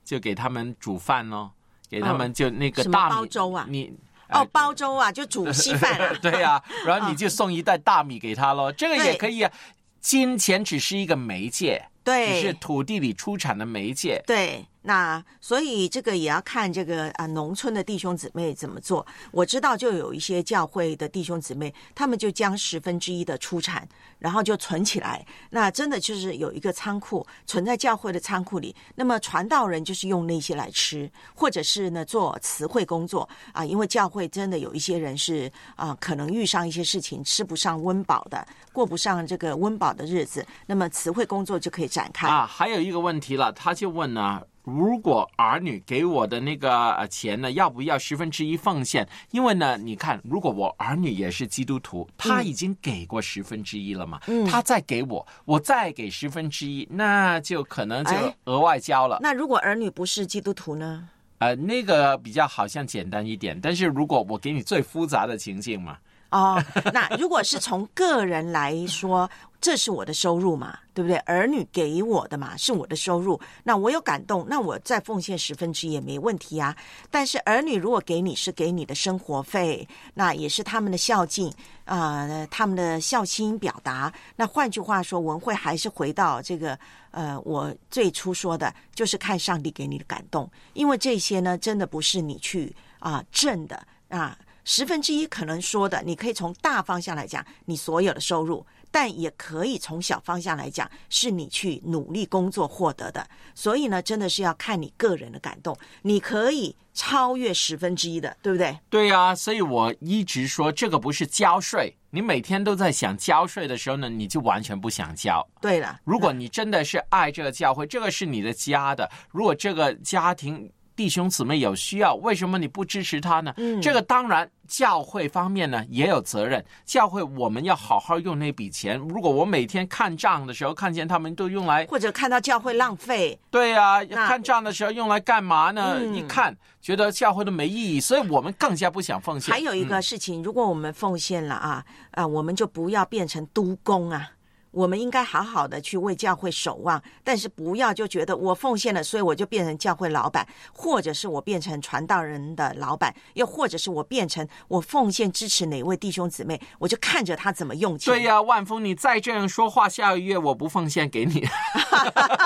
就给他们煮饭呢，给他们就那个大米、包粥啊？你哦，包粥啊，就煮稀饭啊。对呀、然后你就送一袋大米给他喽，这个也可以啊。金钱只是一个媒介，对。只是土地里出产的媒介。对，那所以这个也要看这个啊，农村的弟兄姊妹怎么做。我知道，就有一些教会的弟兄姊妹，他们就将十分之一的出产，然后就存起来。那真的就是有一个仓库存在教会的仓库里。那么传道人就是用那些来吃，或者是呢做词汇工作啊，因为教会真的有一些人是啊，可能遇上一些事情吃不上温饱的，过不上这个温饱的日子，那么词汇工作就可以展开。啊，还有一个问题了，他就问呢，如果儿女给我的那个呃钱呢，要不要十分之一奉献？因为呢，你看，如果我儿女也是基督徒，他已经给过十分之一了嘛，嗯他再给我，我再给十分之一，那就可能就哎额外交了。那如果儿女不是基督徒呢？呃，那个比较好像简单一点，但是如果我给你最复杂的情境嘛，哦，那如果是从个人来说，这是我的收入嘛，对不对？儿女给我的嘛，是我的收入。那我有感动，那我再奉献十分之一也没问题啊。但是儿女如果给你是给你的生活费，那也是他们的孝敬啊、他们的孝心表达。那换句话说，文慧还是回到这个呃，我最初说的，就是看上帝给你的感动，因为这些呢，真的不是你去啊、挣的啊。十分之一可能说的，你可以从大方向来讲，你所有的收入，但也可以从小方向来讲，是你去努力工作获得的。所以呢，真的是要看你个人的感动，你可以超越十分之一的，对不对？对呀、所以我一直说这个不是交税。你每天都在想交税的时候呢，你就完全不想交。对了，如果你真的是爱这个教会，这个是你的家的，如果这个家庭弟兄姊妹有需要，为什么你不支持他呢？嗯这个当然教会方面呢也有责任，教会我们要好好用那笔钱。如果我每天看账的时候看见他们都用来，或者看到教会浪费，对呀、那看账的时候用来干嘛呢？嗯一看觉得教会都没意义，所以我们更加不想奉献。还有一嗯个事情，如果我们奉献了啊啊，我们就不要变成督工啊。我们应该好好的去为教会守望，但是不要就觉得我奉献了，所以我就变成教会老板，或者是我变成传道人的老板，又或者是我变成我奉献支持哪位弟兄姊妹，我就看着他怎么用钱。对呀、万峰，你再这样说话，下个月我不奉献给你。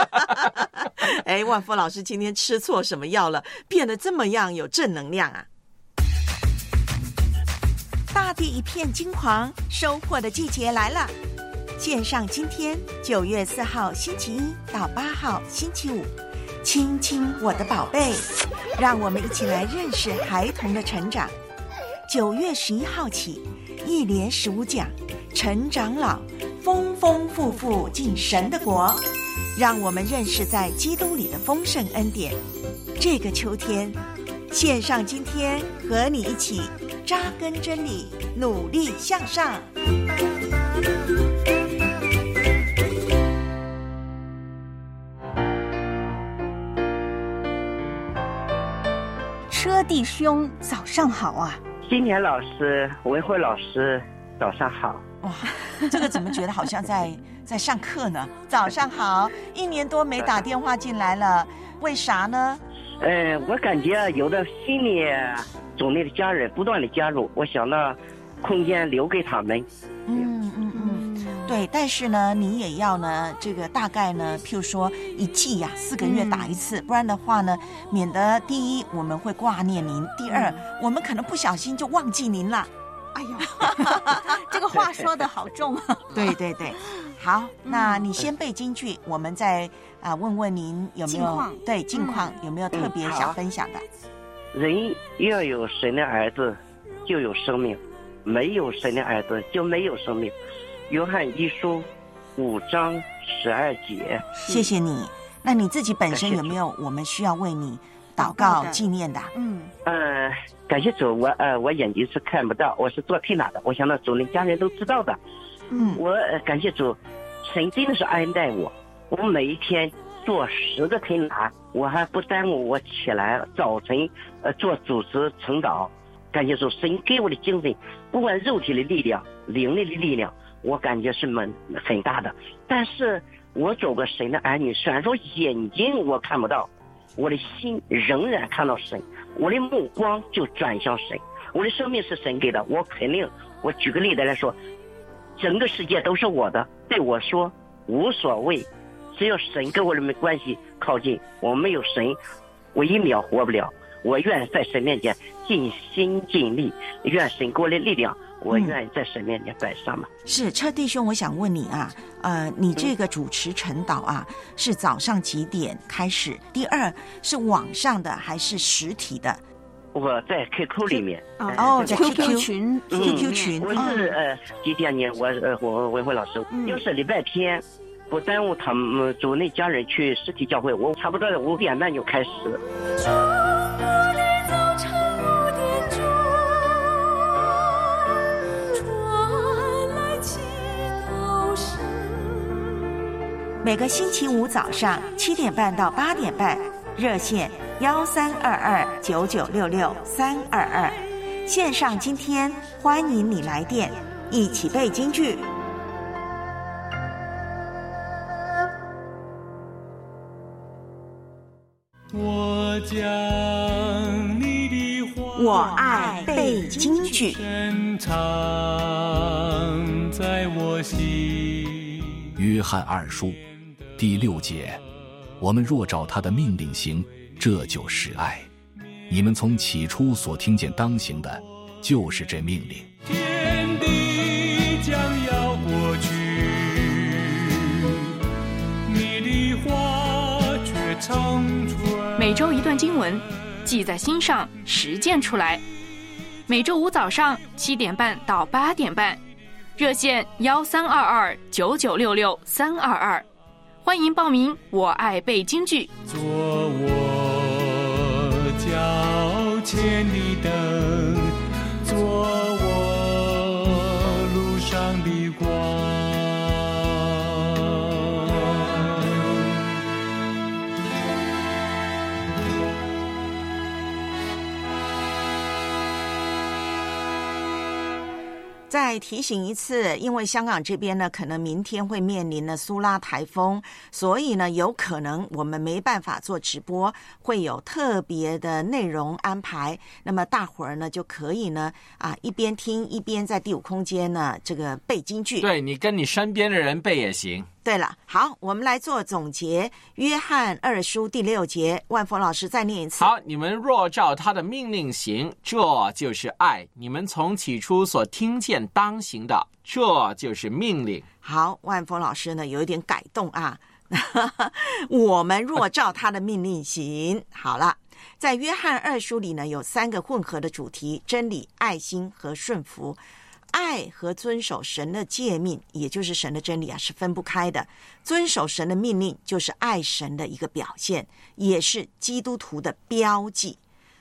哎，万峰老师今天吃错什么药了？变得这么样有正能量啊！大地一片金黄，收获的季节来了。线上今天九月四号星期一到八号星期五，亲亲我的宝贝，让我们一起来认识孩童的成长。九月十一号起，一连十五讲，成长老丰丰富富进神的国，让我们认识在基督里的丰盛恩典。这个秋天，线上今天和你一起扎根真理，努力向上。弟兄，早上好啊！新年老师、文慧老师，早上好。哇，这个怎么觉得好像在在上课呢？早上好，一年多没打电话进来了，为啥呢？呃，我感觉有的新的组内的家人不断的加入，我想呢，空间留给他们。嗯嗯嗯，对，但是呢，你也要呢，这个大概呢，譬如说一季呀、四个月打一次，不然的话呢，免得第一我们会挂念您，第二、我们可能不小心就忘记您了。哎呦 这个话说的好重啊！对对对，好，那你先背京剧，我们再啊、问问您有没有近对近况、有没有特别想分享的？人要有神的儿子，就有生命；没有神的儿子，就没有生命。约翰一书五章十二节。谢谢你。那你自己本身有没有我们需要为你祷告的纪念的？嗯，呃，感谢主，我呃我眼睛是看不到，我是做推拿的，我想到主人家人都知道的。嗯，我、呃、感谢主，神真的是恩待我，我每一天做十个推拿，我还不耽误我起来早晨呃做主持晨祷。感谢主，神给我的精神，不管肉体的力量、灵力的力量，我感觉是蛮很大的。但是我做个神的儿女，虽然说眼睛我看不到，我的心仍然看到神，我的目光就转向神。我的生命是神给的，我肯定，我举个例子来说，整个世界都是我的，对我说无所谓，只要神跟我们关系靠近，我没有神，我一秒活不了。我愿在神面前尽心尽力，愿神给我的力量，我愿意在神面前摆上嘛。是车弟兄，我想问你啊，呃，你这个主持晨祷啊，是早上几点开始？第二是网上的还是实体的？我在 QQ 里面，哦哦，在 QQ 群嗯 QQ 群，我哦是呃几点呢？我呃我文慧老师，嗯要是礼拜天，不耽误他们组内家人去实体教会，我差不多五点半就开始。每个星期五早上七点半到八点半，热线幺三二二九九六六三二二，线上今天欢迎你来电，一起背京剧。我将你的话我爱背京剧。深藏在我心。约翰二书第六节，我们若照他的命令行，这就是爱。你们从起初所听见当行的，就是这命令。天地将要过去，你的话却长存。每周一段经文，记在心上，实践出来。每周五早上七点半到八点半，热线幺三二二九九六六三二二，欢迎报名。我爱背京剧。做我脚前的灯，再提醒一次，因为香港这边呢，可能明天会面临呢苏拉台风，所以呢，有可能我们没办法做直播，会有特别的内容安排。那么大伙儿呢，就可以呢啊一边听一边在第五空间呢这个背京剧。对你跟你身边的人背也行。对了，好，我们来做总结。约翰二书第六节，万峰老师再念一次。好，你们若照他的命令行，这就是爱；你们从起初所听见当行的，这就是命令。好，万峰老师呢有一点改动啊。我们若照他的命令行，好了，在约翰二书里呢有三个混合的主题：真理、爱心和顺服。爱和遵守神的诫命，也就是神的真理啊，是分不开的。遵守神的命令，就是爱神的一个表现，也是基督徒的标记。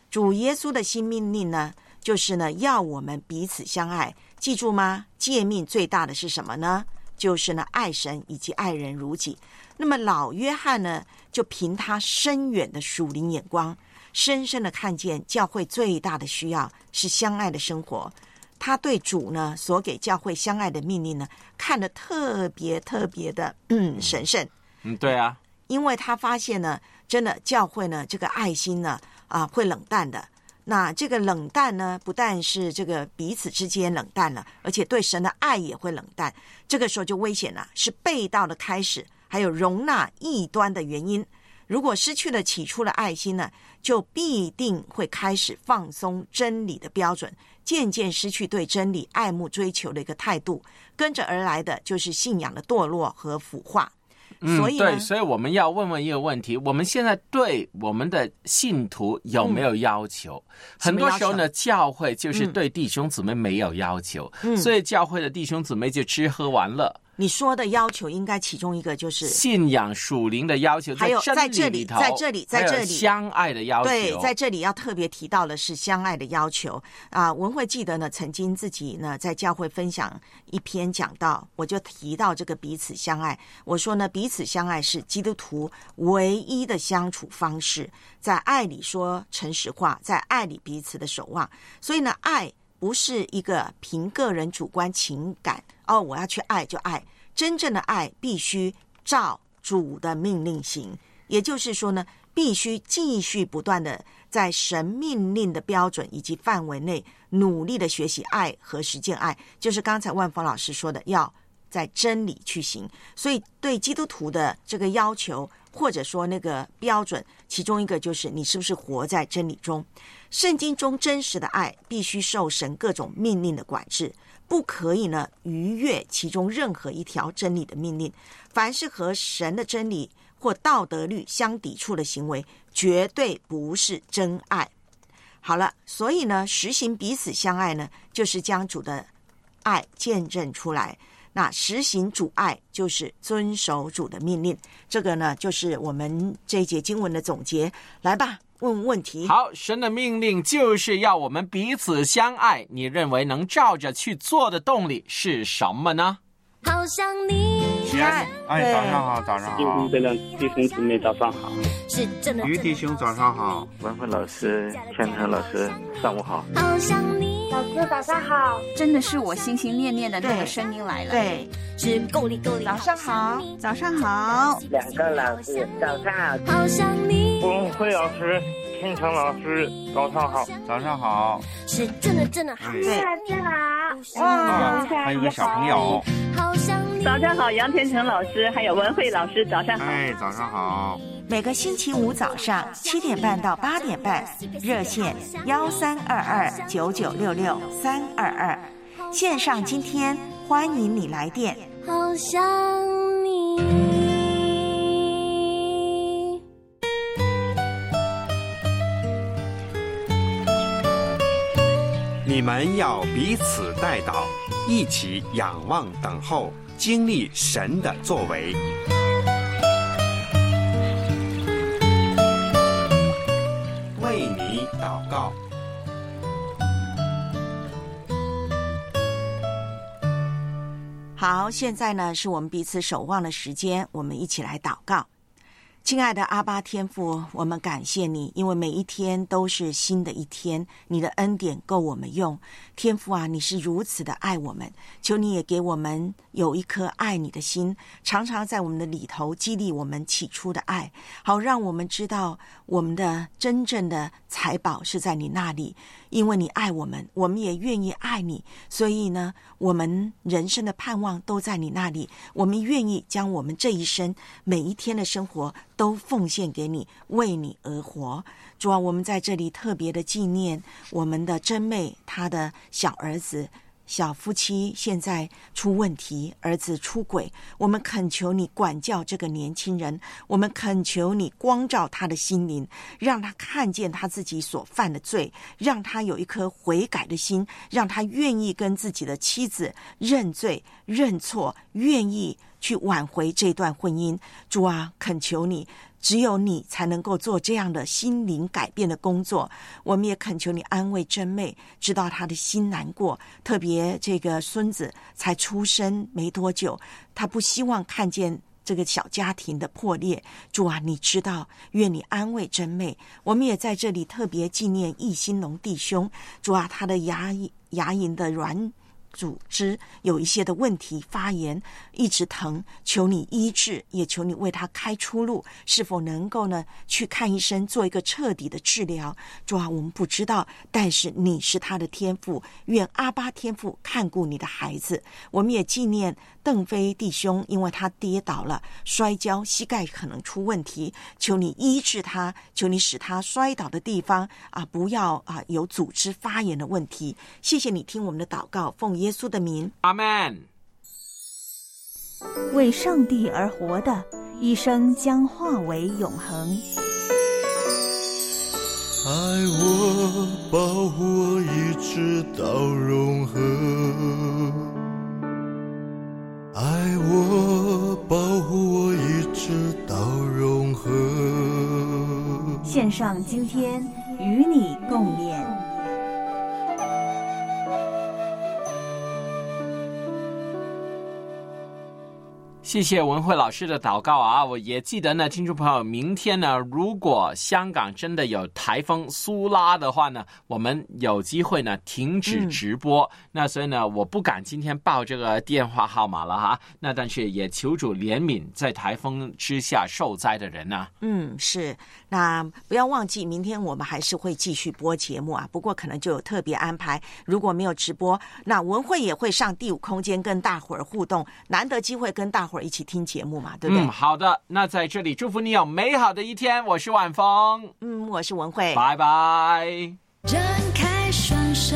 主耶稣的新命令呢，就是呢要我们彼此相爱。记住吗？诫命最大的是什么呢？就是呢爱神以及爱人如己。那么老约翰呢，就凭他深远的属灵眼光，深深的看见教会最大的需要是相爱的生活。他对主呢所给教会相爱的命令呢，看得特别特别的嗯神圣。嗯，对啊，因为他发现呢，真的教会呢这个爱心呢啊会冷淡的。那这个冷淡呢，不但是这个彼此之间冷淡了，而且对神的爱也会冷淡。这个时候就危险了，是背道的开始，还有容纳异端的原因。如果失去了起初的爱心呢，就必定会开始放松真理的标准。渐渐失去对真理爱慕追求的一个态度，跟着而来的就是信仰的堕落和腐化。嗯，所以呢对，所以我们要问问一个问题：我们现在对我们的信徒有没有要求？很多时候呢，教会就是对弟兄姊妹没有要求，嗯所以教会的弟兄姊妹就吃喝玩乐。你说的要求，应该其中一个就是信仰属灵的要求，还有在这里头，在这里在这里相爱的要求。对，在这里要特别提到的是相爱的要求啊。文慧记得呢，曾经自己呢在教会分享一篇讲到，我就提到这个彼此相爱。我说呢，彼此相爱是基督徒唯一的相处方式，在爱里说诚实话，在爱里彼此的守望。所以呢，爱不是一个凭个人主观情感哦，我要去爱就爱。真正的爱必须照主的命令行，也就是说呢，必须继续不断的在神命令的标准以及范围内努力的学习爱和实践爱，就是刚才万峰老师说的，要在真理去行。所以对基督徒的这个要求，或者说那个标准，其中一个就是你是不是活在真理中。圣经中真实的爱必须受神各种命令的管制。不可以呢逾越其中任何一条真理的命令。凡是和神的真理或道德律相抵触的行为，绝对不是真爱。好了，所以呢，实行彼此相爱呢，就是将主的爱见证出来。那实行主爱，就是遵守主的命令。这个呢，就是我们这一节经文的总结。来吧，问问题。好，神的命令就是要我们彼此相爱。你认为能照着去做的动力是什么呢？好想你亲爱，哎，早上好，早上好，的弟兄姊妹早上好，是真的。于弟兄早上好，文慧老师、天成老师上午好。好想你老师早上好，真的是我心心念念的那个声音来了。对，是够力够力。早上好，早上好，两个老师早上好。好想你文慧老师、天成老师早上好，早上好，是真的真的好。对，真好。哇，还有个小朋友。好想你早上好，杨天成老师，还有文慧老师，早上好。哎，早上好。每个星期五早上七点半到八点半，热线幺三二二九九六六三二二，线上今天欢迎你来电。好想你。你们要彼此带到，一起仰望等候，经历神的作为。为你祷告。好，现在呢是我们彼此守望的时间，我们一起来祷告。亲爱的阿巴天父，我们感谢你，因为每一天都是新的一天，你的恩典够我们用。天父啊，你是如此的爱我们，求你也给我们有一颗爱你的心，常常在我们的里头激励我们起初的爱，好让我们知道我们的真正的财宝是在你那里。因为你爱我们，我们也愿意爱你，所以呢，我们人生的盼望都在你那里。我们愿意将我们这一生每一天的生活都奉献给你，为你而活。主啊，我们在这里特别的纪念我们的真妹，她的小儿子。小夫妻现在出问题，儿子出轨，我们恳求你管教这个年轻人，我们恳求你光照他的心灵，让他看见他自己所犯的罪，让他有一颗悔改的心，让他愿意跟自己的妻子认罪认错，愿意去挽回这段婚姻。主啊，恳求你。只有你才能够做这样的心灵改变的工作。我们也恳求你安慰真妹，知道她的心难过。特别这个孙子才出生没多久，他不希望看见这个小家庭的破裂。主啊，你知道，愿你安慰真妹。我们也在这里特别纪念易兴龙弟兄。主啊，他的牙牙龈的软。组织有一些的问题，发炎一直疼，求你医治，也求你为他开出路。是否能够呢？去看医生，做一个彻底的治疗？主啊，我们不知道，但是你是他的天赋，愿阿巴天父看顾你的孩子。我们也纪念邓飞弟兄，因为他跌倒了，摔跤，膝盖可能出问题，求你医治他，求你使他摔倒的地方啊，不要啊有组织发炎的问题。谢谢你听我们的祷告，奉耶稣的名，阿门。为上帝而活的一生将化为永恒。爱我，保护我，一直到永恒。爱我，保护我，一直到永恒。献上今天与你共勉。谢谢文慧老师的祷告啊！我也记得呢，听众朋友，明天呢，如果香港真的有台风苏拉的话呢，我们有机会呢停止直播。嗯、那所以呢，我不敢今天报这个电话号码了哈。那但是也求主怜悯在台风之下受灾的人呢。嗯，是。那不要忘记，明天我们还是会继续播节目啊。不过可能就有特别安排，如果没有直播，那文慧也会上第五空间跟大伙儿互动，难得机会跟大伙儿。一起听节目嘛，对不对？嗯，好的。那在这里祝福你有美好的一天。我是晚风，嗯，我是文慧，拜拜。张开双手。